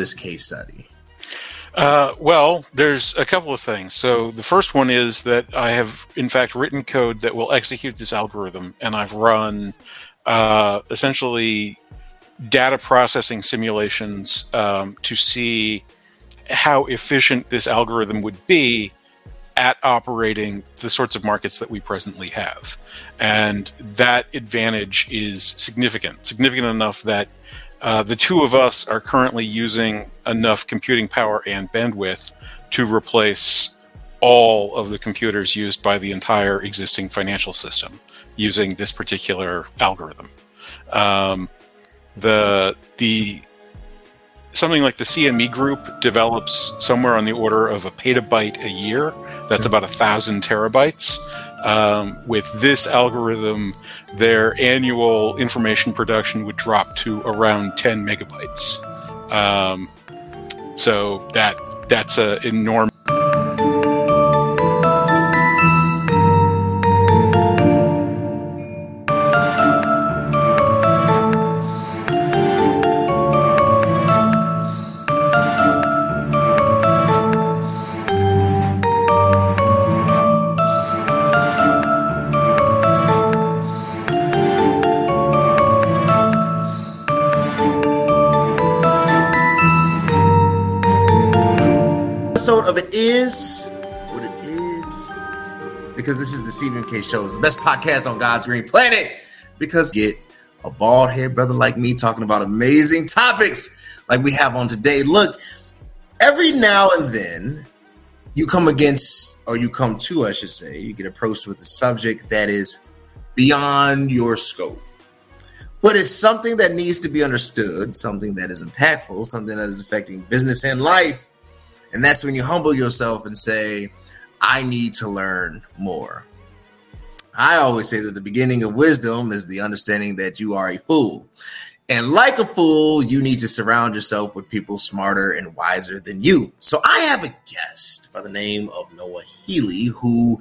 this case study? Uh, well, there's a couple of things. So the first one is that I have, in fact, written code that will execute this algorithm, and I've run uh, essentially data processing simulations um, to see how efficient this algorithm would be at operating the sorts of markets that we presently have. And that advantage is significant, significant enough that uh, the two of us are currently using enough computing power and bandwidth to replace all of the computers used by the entire existing financial system using this particular algorithm. Um, the the something like the CME group develops somewhere on the order of a petabyte a year. That's about a thousand terabytes. Um, with this algorithm, their annual information production would drop to around 10 megabytes. Um, so that that's an enormous CVMK show. It's the best podcast on God's green planet because get a bald head brother like me talking about amazing topics like we have on today. Look, every now and then you come against, or you come to, I should say, you get approached with a subject that is beyond your scope. But it's something that needs to be understood, something that is impactful, something that is affecting business and life. And that's when you humble yourself and say, I need to learn more. I always say that the beginning of wisdom is the understanding that you are a fool. And like a fool, you need to surround yourself with people smarter and wiser than you. So I have a guest by the name of Noah Healy, who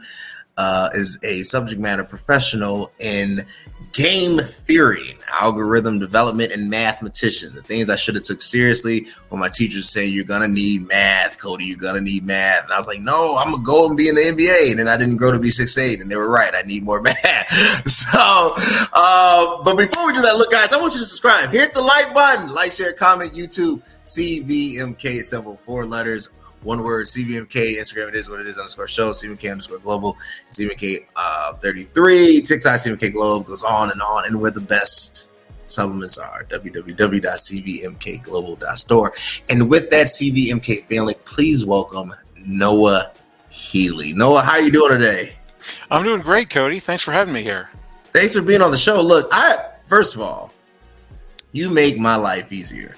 uh, is a subject matter professional in game theory, algorithm development, and mathematician. The things I should have took seriously when my teachers say you're gonna need math, Cody, you're gonna need math. And I was like, no, I'm gonna go and be in the NBA. And then I didn't grow to be six eight, and they were right. I need more math. so, uh, but before we do that, look, guys, I want you to subscribe. Hit the like button, like, share, comment, YouTube, CVMK, several four letters one word, CVMK, Instagram, it is what it is, underscore show, CVMK underscore global, CVMK uh, 33, TikTok, CVMK Globe, goes on and on, and where the best supplements are, www.cvmkglobal.store. And with that CVMK family, please welcome Noah Healy. Noah, how are you doing today? I'm doing great, Cody. Thanks for having me here. Thanks for being on the show. Look, I first of all, you make my life easier.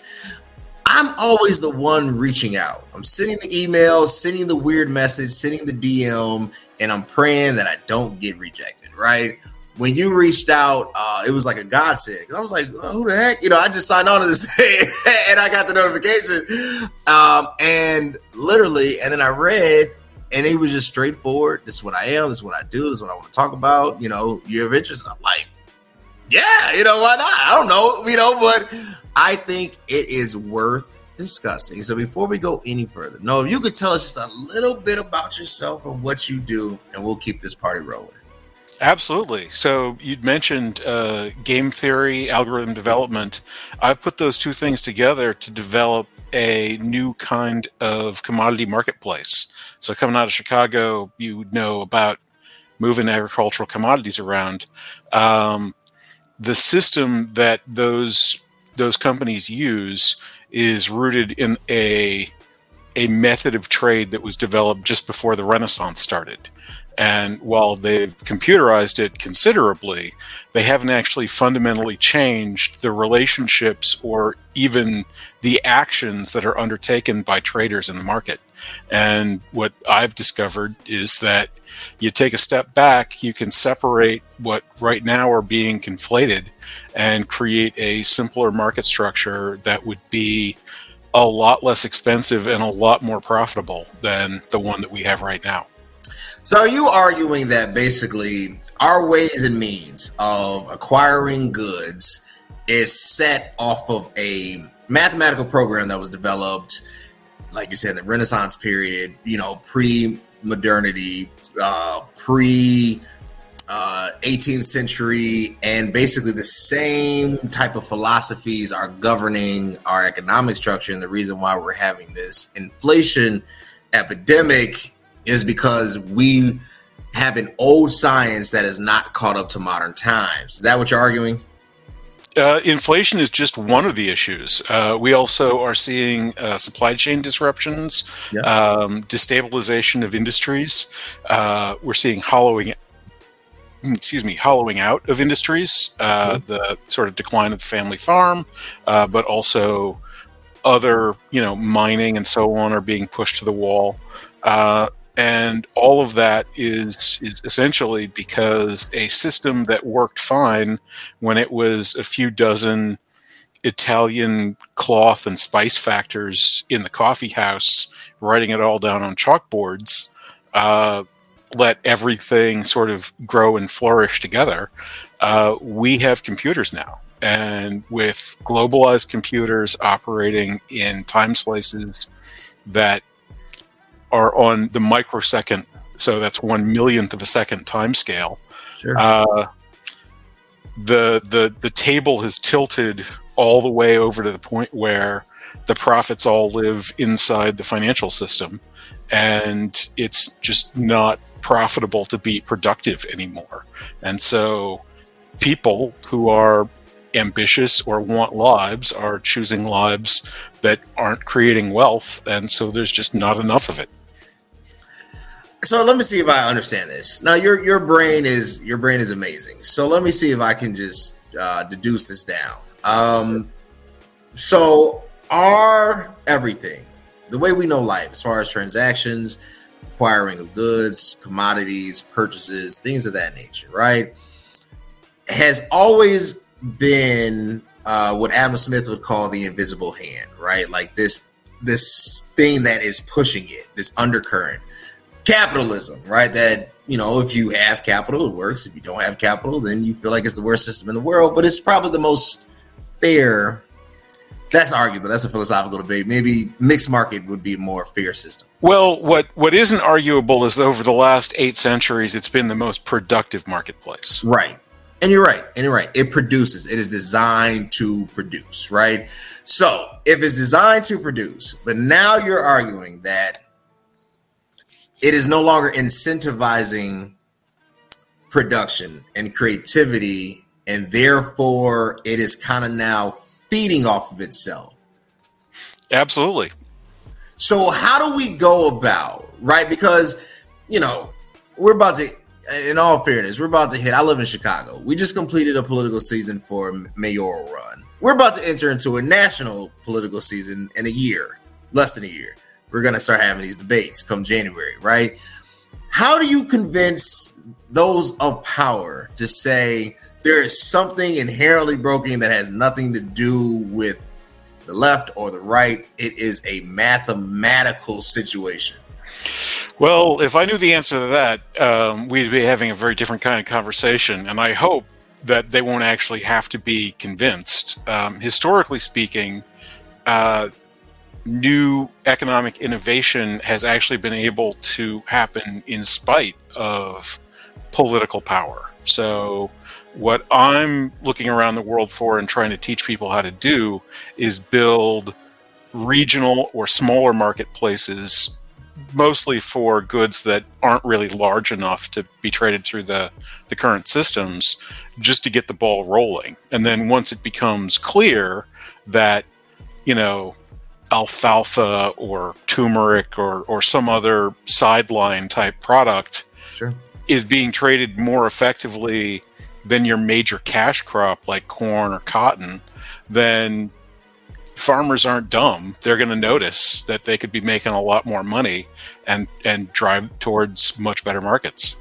I'm always the one reaching out. I'm sending the email, sending the weird message, sending the DM, and I'm praying that I don't get rejected, right? When you reached out, uh, it was like a godsend. I was like, oh, who the heck? You know, I just signed on to this thing and I got the notification. Um, and literally, and then I read, and it was just straightforward. This is what I am. This is what I do. This is what I want to talk about. You know, you're of interest. I'm like, yeah, you know, why not? I don't know, you know, but I think it is worth discussing. So before we go any further, Noah, you could tell us just a little bit about yourself and what you do, and we'll keep this party rolling. Absolutely. So you'd mentioned uh, game theory, algorithm development. I've put those two things together to develop a new kind of commodity marketplace. So coming out of Chicago, you know about moving agricultural commodities around. Um, the system that those those companies use is rooted in a a method of trade that was developed just before the Renaissance started. And while they've computerized it considerably, they haven't actually fundamentally changed the relationships or even the actions that are undertaken by traders in the market. And what I've discovered is that you take a step back, you can separate what right now are being conflated and create a simpler market structure that would be a lot less expensive and a lot more profitable than the one that we have right now. So, are you arguing that basically our ways and means of acquiring goods is set off of a mathematical program that was developed, like you said, the Renaissance period, you know, pre modernity, uh, pre uh, 18th century, and basically the same type of philosophies are governing our economic structure. And the reason why we're having this inflation epidemic is because we have an old science that is not caught up to modern times. Is that what you're arguing? Uh, inflation is just one of the issues. Uh, we also are seeing uh, supply chain disruptions, yeah. um, destabilization of industries. Uh, we're seeing hollowing, excuse me, hollowing out of industries. Mm-hmm. The sort of decline of the family farm, uh, but also other, you know, mining and so on are being pushed to the wall and all of that is is essentially because a system that worked fine when it was a few dozen Italian cloth and spice factors in the coffee house writing it all down on chalkboards uh, let everything sort of grow and flourish together. Uh, we have computers now. And with globalized computers operating in time slices that are on the microsecond, so that's one millionth of a second time scale. Sure. Uh, the the the table has tilted all the way over to the point where the profits all live inside the financial system, and it's just not profitable to be productive anymore. And so, people who are ambitious or want lives are choosing lives that aren't creating wealth, and so there's just not enough of it so let me see if I understand this. Now your your brain is your brain is amazing. So let me see if I can just uh, deduce this down. Um, so are everything the way we know life, as far as transactions, acquiring of goods, commodities, purchases, things of that nature, right, has always been uh, what Adam Smith would call the invisible hand, right? Like this this thing that is pushing it, this undercurrent capitalism, right? That you know, if you have capital, it works. If you don't have capital, then you feel like it's the worst system in the world. But it's probably the most fair. That's arguable. That's a philosophical debate. Maybe mixed market would be a more fair system. Well, what what isn't arguable is that over the last eight centuries, it's been the most productive marketplace. Right. And you're right. And you're right. It produces. It is designed to produce, right? So if it's designed to produce, but now you're arguing that it is no longer incentivizing production and creativity and therefore it is kind of now feeding off of itself. Absolutely. So how do we go about right? Because you know we're about to in all fairness we're about to hit i live in chicago. We just completed a political season for mayoral run. We're about to enter into a national political season in a year less than a year we're going to start having these debates come January, right? How do you convince those of power to say there is something inherently broken that has nothing to do with the left or the right? It is a mathematical situation. Well, if I knew the answer to that, um, we'd be having a very different kind of conversation. And I hope that they won't actually have to be convinced. Um, historically speaking, uh, new economic innovation has actually been able to happen in spite of political power. So, what I'm looking around the world for and trying to teach people how to do is build regional or smaller marketplaces mostly for goods that aren't really large enough to be traded through the, the current systems just to get the ball rolling. And then once it becomes clear that, you know, alfalfa or turmeric or, or some other sideline type product sure. is being traded more effectively than your major cash crop like corn or cotton, then farmers aren't dumb. They're going to notice that they could be making a lot more money and and drive towards much better markets.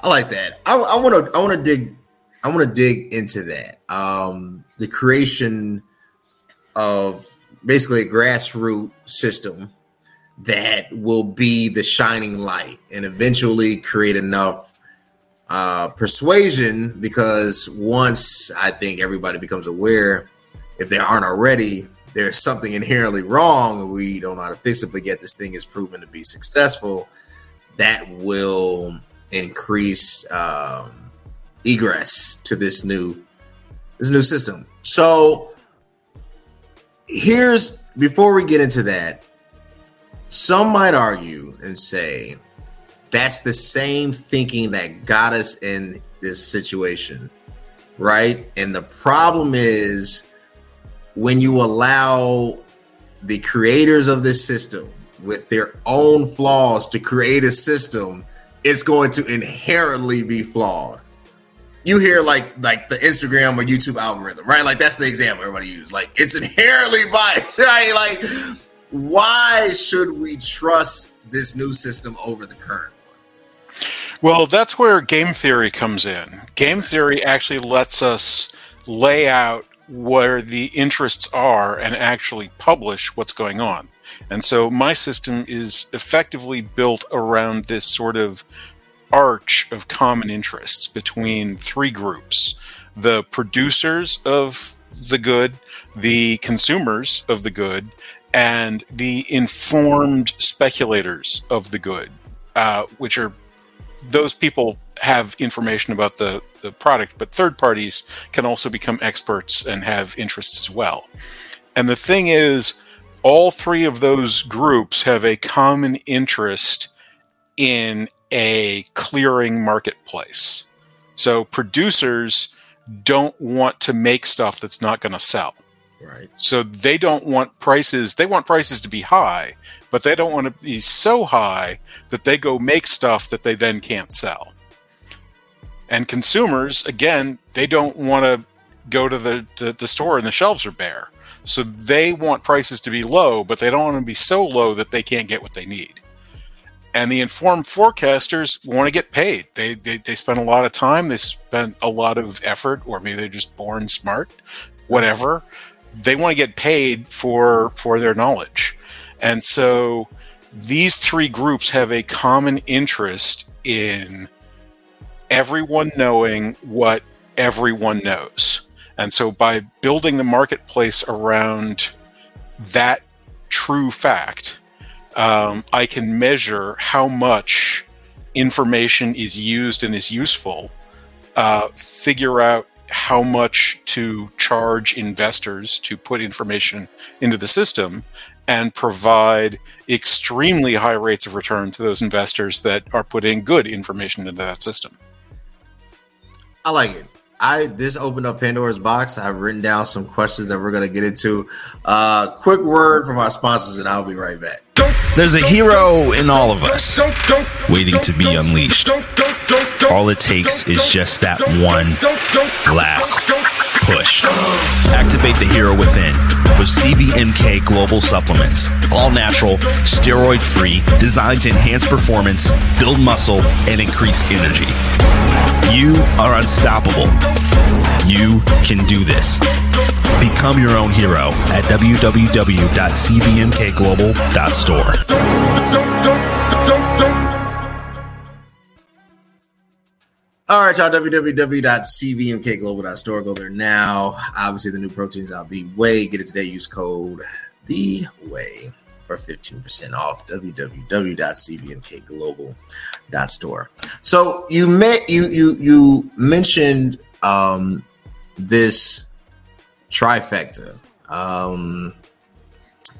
I like that. I want to I want to dig I want to dig into that. Um, the creation of basically a grassroots system that will be the shining light and eventually create enough uh, persuasion because once I think everybody becomes aware if they aren't already, there's something inherently wrong. And we don't know how to fix it, but yet this thing is proven to be successful. That will increase um, egress to this new this new system. So here's before we get into that, some might argue and say that's the same thinking that got us in this situation, right? And the problem is when you allow the creators of this system with their own flaws to create a system, it's going to inherently be flawed. You hear like like the Instagram or YouTube algorithm, right? Like that's the example everybody use. Like it's inherently biased, right? Like why should we trust this new system over the current? One? Well, that's where game theory comes in. Game theory actually lets us lay out where the interests are and actually publish what's going on. And so my system is effectively built around this sort of arch of common interests between three groups the producers of the good, the consumers of the good, and the informed speculators of the good, uh, which are those people have information about the, the product, but third parties can also become experts and have interests as well. And the thing is, all three of those groups have a common interest in a clearing marketplace. So producers don't want to make stuff that's not going to sell. Right. So they don't want prices, they want prices to be high, but they don't want to be so high that they go make stuff that they then can't sell. And consumers, again, they don't want to go to the, the, the store and the shelves are bare. So they want prices to be low, but they don't want to be so low that they can't get what they need. And the informed forecasters want to get paid. They, they, they spend a lot of time, they spend a lot of effort, or maybe they're just born smart, whatever. They want to get paid for for their knowledge. And so these three groups have a common interest in everyone knowing what everyone knows. And so by building the marketplace around that true fact, um, I can measure how much information is used and is useful, uh, figure out how much to charge investors to put information into the system, and provide extremely high rates of return to those investors that are putting good information into that system. I like it. I this opened up Pandora's box. I've written down some questions that we're going to get into. Uh, quick word from our sponsors, and I'll be right back. There's a hero in all of us, waiting to be unleashed. All it takes is just that one last push. Activate the hero within with CVMK Global Supplements. All natural, steroid free, designed to enhance performance, build muscle, and increase energy. You are unstoppable. You can do this. Become your own hero at www.cvmkglobal.store. All right, y'all, www.cvmkglobal.store. Go there now. Obviously, the new protein's out the way. Get it today. Use code the way for 15% off www.cvmkglobal.store. So you met you you you mentioned um this trifecta um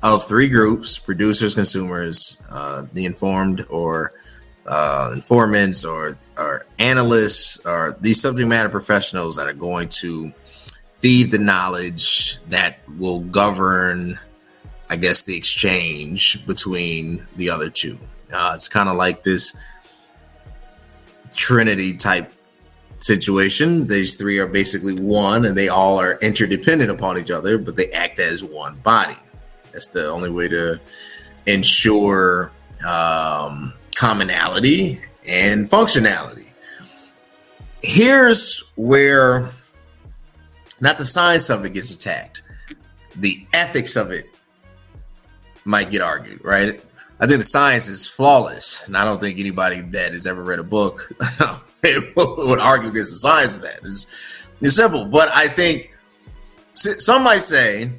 of three groups, producers, consumers, uh the informed or uh, informants or, or analysts or these subject matter professionals that are going to feed the knowledge that will govern, I guess, the exchange between the other two. Uh, it's kind of like this Trinity type situation. These three are basically one and they all are interdependent upon each other, but they act as one body. That's the only way to ensure um, commonality and functionality. Here's where not the science of it gets attacked, the ethics of it might get argued, right? I think the science is flawless, and I don't think anybody that has ever read a book would argue against the science of that. It's, it's simple, but I think some might say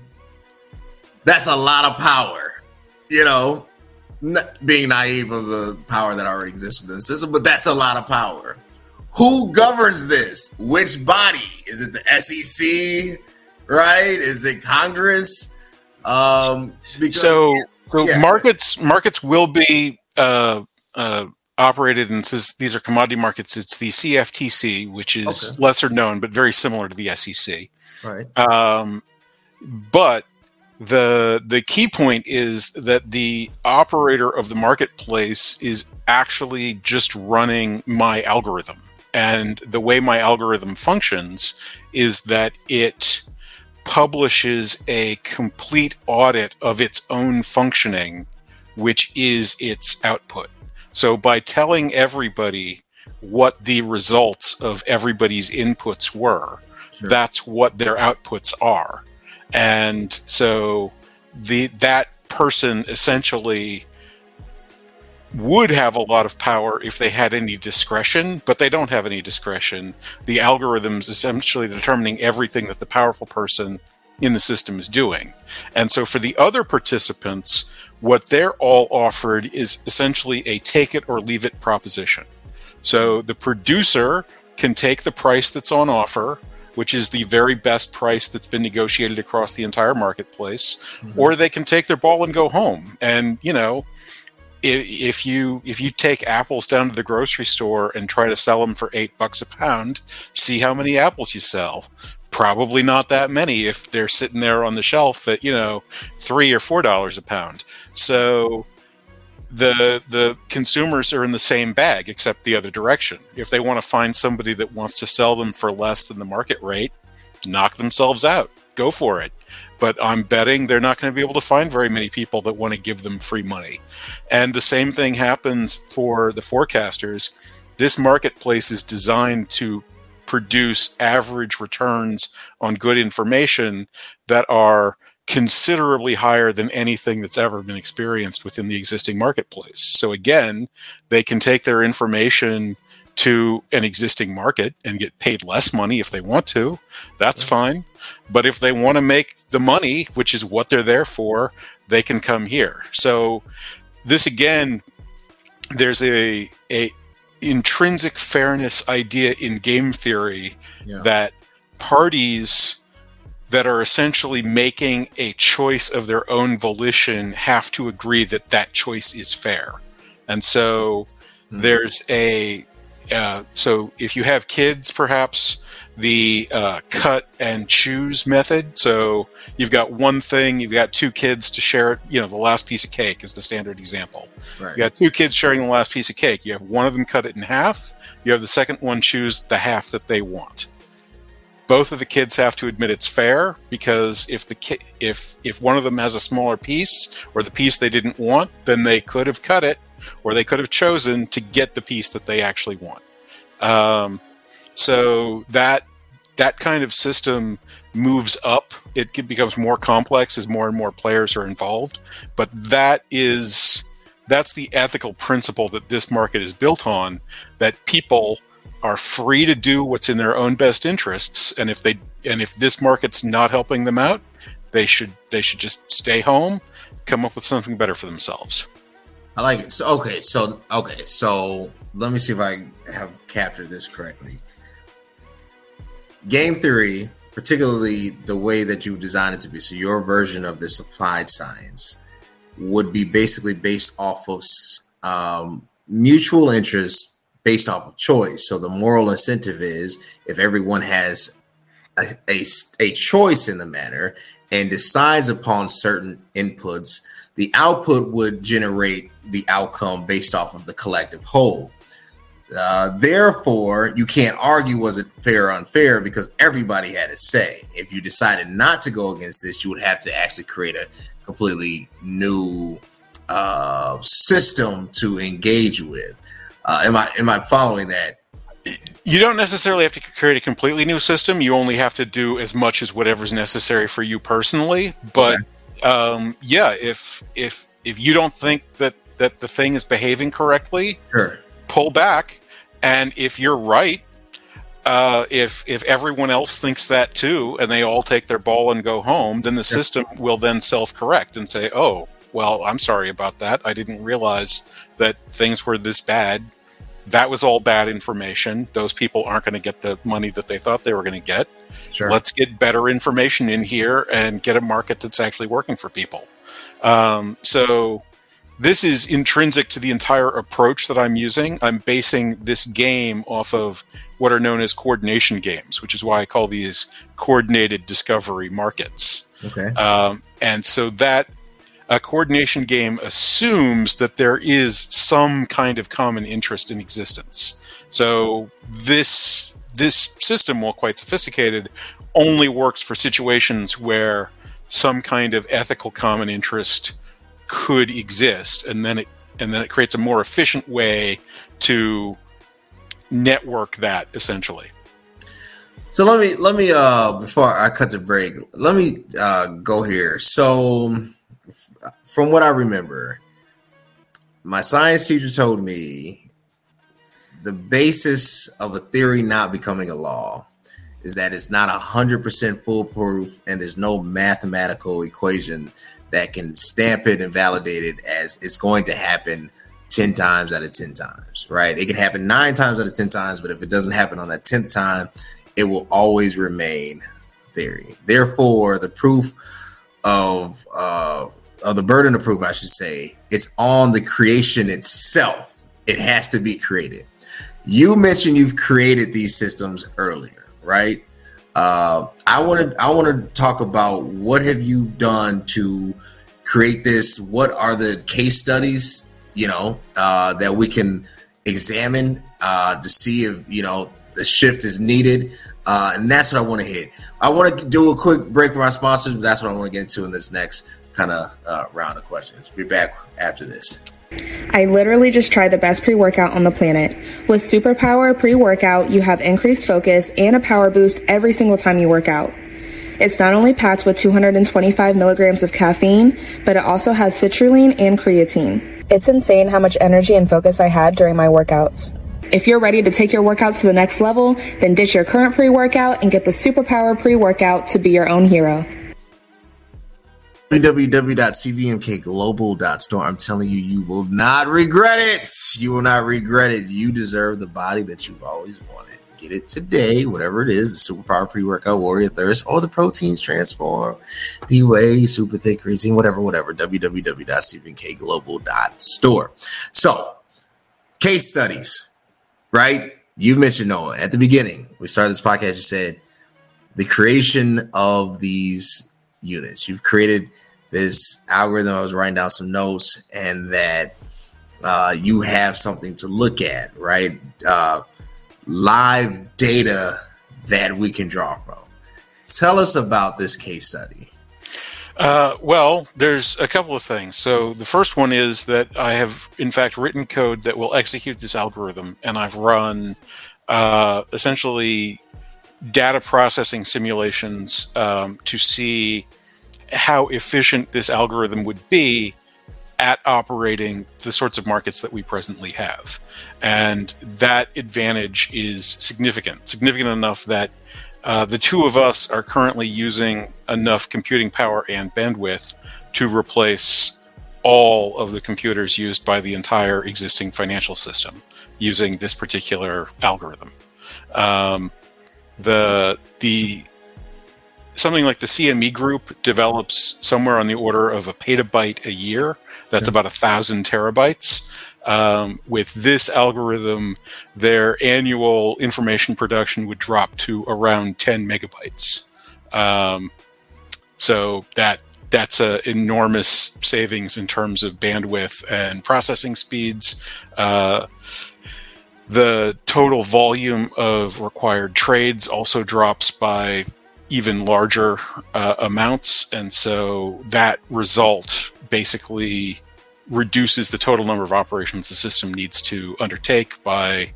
that's a lot of power. You know, being naive of the power that already exists within the system, but that's a lot of power. Who governs this? Which body? Is it the SEC? Right? Is it Congress? Um, because so, so yeah. markets markets will be uh, uh, operated, and since these are commodity markets, it's the CFTC, which is okay. lesser known but very similar to the SEC. Right. Um, but the the key point is that the operator of the marketplace is actually just running my algorithm and the way my algorithm functions is that it publishes a complete audit of its own functioning which is its output so by telling everybody what the results of everybody's inputs were sure. that's what their outputs are and so the that person essentially would have a lot of power if they had any discretion, but they don't have any discretion. The algorithm's essentially determining everything that the powerful person in the system is doing. And so for the other participants, what they're all offered is essentially a take it or leave it proposition. So the producer can take the price that's on offer which is the very best price that's been negotiated across the entire marketplace, mm-hmm. or they can take their ball and go home. And you know, if you if you take apples down to the grocery store and try to sell them for eight bucks a pound, see how many apples you sell. Probably not that many if they're sitting there on the shelf at you know three or four dollars a pound. So the the consumers are in the same bag except the other direction. If they want to find somebody that wants to sell them for less than the market rate, knock themselves out. Go for it. But I'm betting they're not going to be able to find very many people that want to give them free money. And the same thing happens for the forecasters. This marketplace is designed to produce average returns on good information that are considerably higher than anything that's ever been experienced within the existing marketplace. So again, they can take their information to an existing market and get paid less money if they want to. That's fine. But if they want to make the money, which is what they're there for, they can come here. So this again, there's a a intrinsic fairness idea in game theory yeah. that parties that are essentially making a choice of their own volition have to agree that that choice is fair. And so mm-hmm. there's a uh, so if you have kids, perhaps the uh, cut and choose method. So you've got one thing, you've got two kids to share it. You know, the last piece of cake is the standard example. Right. You got two kids sharing the last piece of cake. You have one of them cut it in half. You have the second one choose the half that they want both of the kids have to admit it's fair because if the ki- if if one of them has a smaller piece or the piece they didn't want, then they could have cut it or they could have chosen to get the piece that they actually want. Um, so that that kind of system moves up. It becomes more complex as more and more players are involved. But that is that's the ethical principle that this market is built on. That people are free to do what's in their own best interests and if they and if this market's not helping them out they should they should just stay home come up with something better for themselves i like it so okay so okay so let me see if i have captured this correctly game theory particularly the way that you design it to be so your version of this applied science would be basically based off of um, mutual interest based off of choice. So the moral incentive is if everyone has a, a, a choice in the matter and decides upon certain inputs, the output would generate the outcome based off of the collective whole. Uh, therefore, you can't argue was it fair or unfair because everybody had a say. If you decided not to go against this, you would have to actually create a completely new uh, system to engage with. Uh, am I am I following that? You don't necessarily have to create a completely new system. You only have to do as much as whatever's necessary for you personally. But okay. Um, yeah, if if if you don't think that that the thing is behaving correctly, sure. pull back. And if you're right, uh, if if everyone else thinks that too, and they all take their ball and go home, then the system will then self correct and say, "Oh, well, I'm sorry about that. I didn't realize that things were this bad. That was all bad information. Those people aren't going to get the money that they thought they were going to get. Sure. Let's get better information in here and get a market that's actually working for people." Um, so this is intrinsic to the entire approach that I'm using. I'm basing this game off of what are known as coordination games, which is why I call these coordinated discovery markets. Okay. Um, and so that a coordination game assumes that there is some kind of common interest in existence. So this this system, while quite sophisticated, only works for situations where some kind of ethical common interest could exist, and then it and then it creates a more efficient way to network that essentially. So let me let me uh before I cut the break, let me uh go here. So from what I remember, my science teacher told me the basis of a theory not becoming a law is that it's not a hundred percent foolproof and there's no mathematical equation that can stamp it and validate it as it's going to happen 10 times out of 10 times, right? It can happen nine times out of 10 times, but if it doesn't happen on that 10th time, it will always remain theory. Therefore, the proof of, uh, of the burden of proof, I should say, it's on the creation itself. It has to be created. You mentioned you've created these systems earlier, right? Uh, I want to I want to talk about what have you done to create this? What are the case studies you know uh, that we can examine uh, to see if you know the shift is needed? Uh, and that's what I want to hit. I want to do a quick break for my sponsors, but that's what I want to get into in this next kind of uh, round of questions. Be back after this. I literally just tried the best pre workout on the planet. With Superpower pre workout, you have increased focus and a power boost every single time you work out. It's not only packed with 225 milligrams of caffeine, but it also has citrulline and creatine. It's insane how much energy and focus I had during my workouts. If you're ready to take your workouts to the next level, then ditch your current pre workout and get the Superpower pre workout to be your own hero www.cvmkglobal.store. I'm telling you, you will not regret it. You will not regret it. You deserve the body that you've always wanted. Get it today, whatever it is the Superpower Pre Workout Warrior Thirst or the Proteins Transform, the way, Super Thick Creatine, whatever, whatever. www.cvmkglobal.store. So, case studies, right? You mentioned Noah at the beginning. We started this podcast. You said the creation of these units. You've created this algorithm. I was writing down some notes, and that uh, you have something to look at, right? Uh, live data that we can draw from. Tell us about this case study. Uh, well, there's a couple of things. So the first one is that I have, in fact, written code that will execute this algorithm, and I've run uh, essentially data processing simulations um, to see how efficient this algorithm would be at operating the sorts of markets that we presently have. And that advantage is significant, significant enough that uh, the two of us are currently using enough computing power and bandwidth to replace all of the computers used by the entire existing financial system using this particular algorithm. Um, the the something like the CME group develops somewhere on the order of a petabyte a year. That's yeah. about a thousand terabytes. Um, with this algorithm, their annual information production would drop to around 10 megabytes. Um, so that that's an enormous savings in terms of bandwidth and processing speeds. Uh, the total volume of required trades also drops by even larger uh, amounts. And so that result basically reduces the total number of operations the system needs to undertake by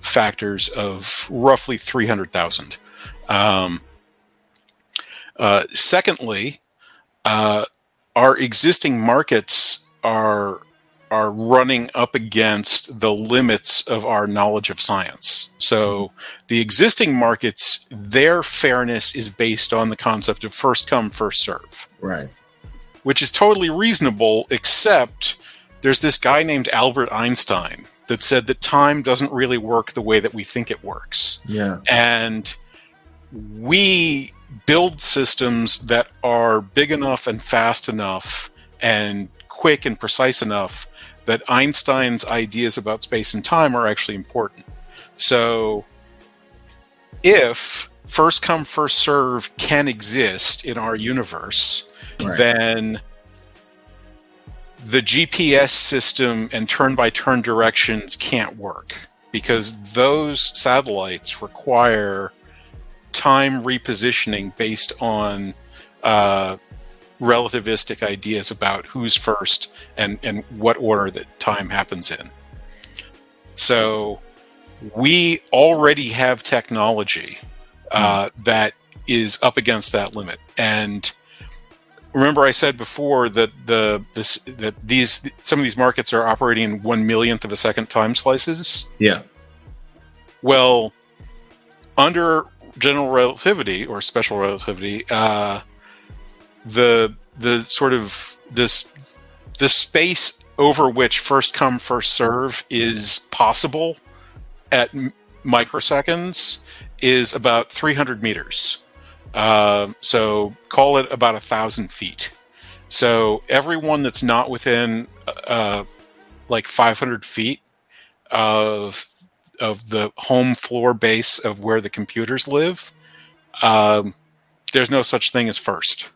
factors of roughly 300,000. Um, uh, secondly, uh, our existing markets are are running up against the limits of our knowledge of science. So mm-hmm. the existing markets, their fairness is based on the concept of first come, first serve. Right. Which is totally reasonable, except there's this guy named Albert Einstein that said that time doesn't really work the way that we think it works. Yeah. And we build systems that are big enough and fast enough and quick and precise enough that Einstein's ideas about space and time are actually important. So if first come first serve can exist in our universe, right. then the GPS system and turn by turn directions can't work because those satellites require time repositioning based on uh, relativistic ideas about who's first and, and what order that time happens in. So we already have technology uh, hmm. that is up against that limit. And remember, I said before that the this that these some of these markets are operating in one millionth of a second time slices. Yeah. Well, under general relativity or special relativity, uh, the the sort of this the space over which first come first serve is possible at microseconds is about 300 meters. Uh, so call it about a thousand feet. So everyone that's not within uh, like 500 feet of of the home floor base of where the computers live, um, there's no such thing as first.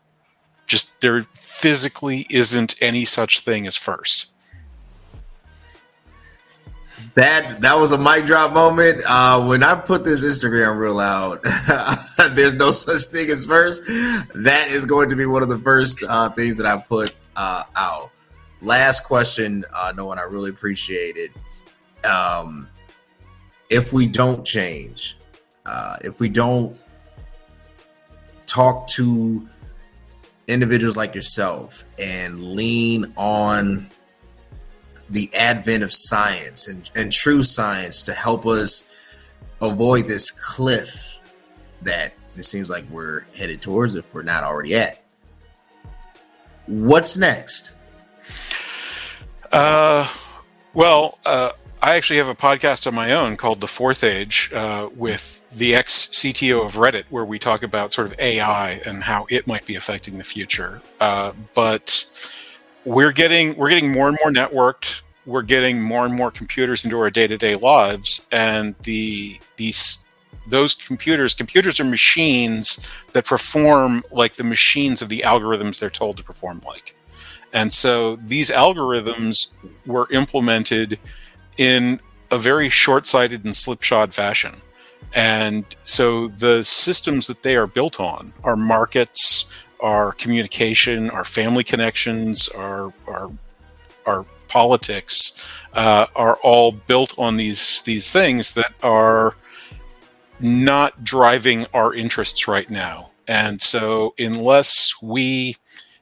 Just there physically isn't any such thing as first. That that was a mic drop moment. Uh, when I put this Instagram reel out, there's no such thing as first. That is going to be one of the first uh, things that I put uh, out. Last question, uh, no one I really appreciate it. Um, if we don't change, uh, if we don't talk to individuals like yourself and lean on the advent of science and, and true science to help us avoid this cliff that it seems like we're headed towards if we're not already at. What's next? Uh, well, uh, I actually have a podcast on my own called The Fourth Age uh, with the ex CTO of Reddit, where we talk about sort of AI and how it might be affecting the future. Uh, but we're getting we're getting more and more networked. We're getting more and more computers into our day to day lives, and the these those computers computers are machines that perform like the machines of the algorithms they're told to perform like. And so these algorithms were implemented in a very short sighted and slipshod fashion. And so the systems that they are built on are markets, our communication, our family connections, our, our, our politics uh, are all built on these, these things that are not driving our interests right now. And so, unless we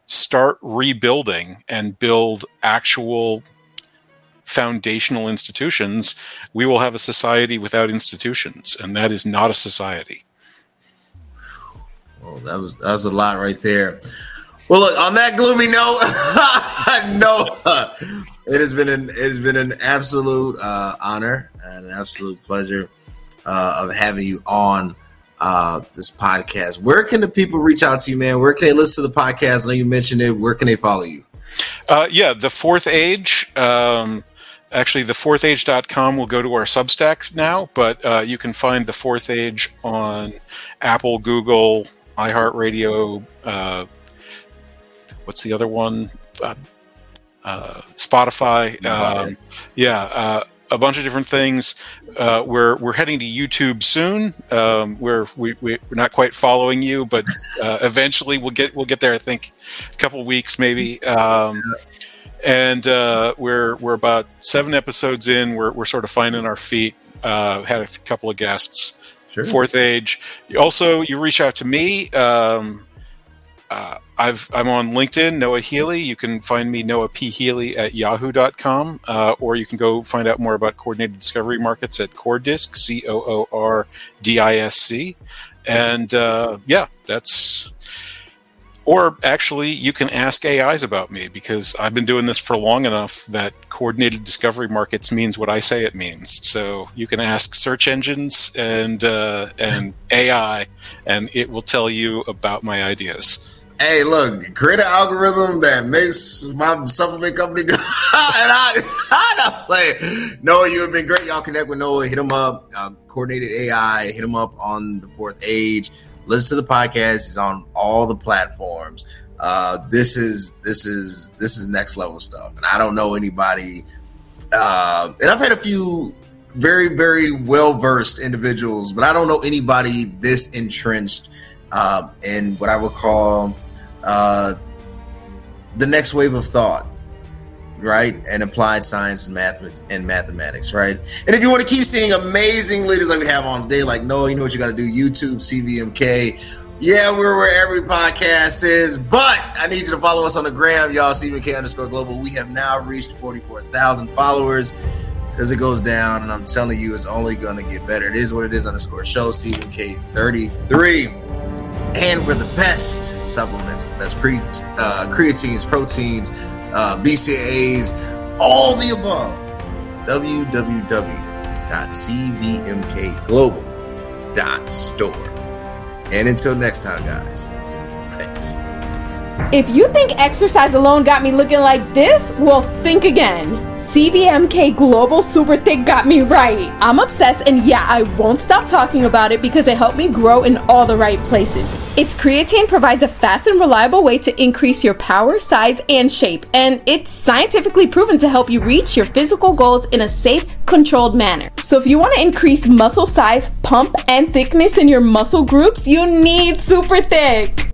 start rebuilding and build actual foundational institutions, we will have a society without institutions, and that is not a society. Well, that was that was a lot right there. Well, look on that gloomy note, Noah, it has been an it has been an absolute uh, honor and an absolute pleasure uh, of having you on uh, this podcast. Where can the people reach out to you, man? Where can they listen to the podcast? I know you mentioned it. Where can they follow you? Uh, yeah, the fourth age. Um, Actually, the fourthage.com will go to our Substack now, but uh, you can find the fourth age on Apple, Google, iHeartRadio. Uh, what's the other one? Uh, uh Spotify. Um, yeah, uh, a bunch of different things. Uh, we're we're heading to YouTube soon. Um, we're we, we're not quite following you, but eventually we'll get we'll get there. I think a couple weeks maybe. Um, and uh, we're we're about seven episodes in. We're we're sort of finding our feet. Uh, had a couple of guests. Sure. Fourth Age. Also, you reach out to me. Um, uh, I've, I'm on LinkedIn, Noah Healy. You can find me, Noah P. Healy, at yahoo.com, uh, or you can go find out more about coordinated discovery markets at CoordDisc, C O O R D I S C. And uh, yeah, that's or actually, you can ask AIs about me because I've been doing this for long enough that coordinated discovery markets means what I say it means. So you can ask search engines and uh, and AI, and it will tell you about my ideas. Hey, look, create an algorithm that makes my supplement company go. and I, I playing. Noah, you have been great. Y'all connect with Noah. Hit him up. Uh, coordinated AI. Hit him up on the fourth age listen to the podcast. He's on all the platforms. Uh, this is this is this is next level stuff, and I don't know anybody. Uh, and I've had a few very very well versed individuals, but I don't know anybody this entrenched uh, in what I would call uh, the next wave of thought right? And applied science and mathematics and mathematics, right? And if you want to keep seeing amazing leaders like we have on today, like Noah, you know what you got to do? YouTube, CVMK. Yeah, we're where every podcast is, but I need you to follow us on the gram, y'all. CVMK underscore global. We have now reached 44,000 followers as it goes down, and I'm telling you, it's only going to get better. It is what it is underscore show, CVMK 33. And we're the best supplements, the best pre uh, creatines, proteins, uh, BCAAs, all the above. www.cvmkglobal.store. And until next time, guys, thanks. If you think exercise alone got me looking like this, well, think again. CVMK Global Super Thick got me right. I'm obsessed, and yeah, I won't stop talking about it because it helped me grow in all the right places. Its creatine provides a fast and reliable way to increase your power, size, and shape, and it's scientifically proven to help you reach your physical goals in a safe, controlled manner. So if you want to increase muscle size, pump, and thickness in your muscle groups, you need Super Thick.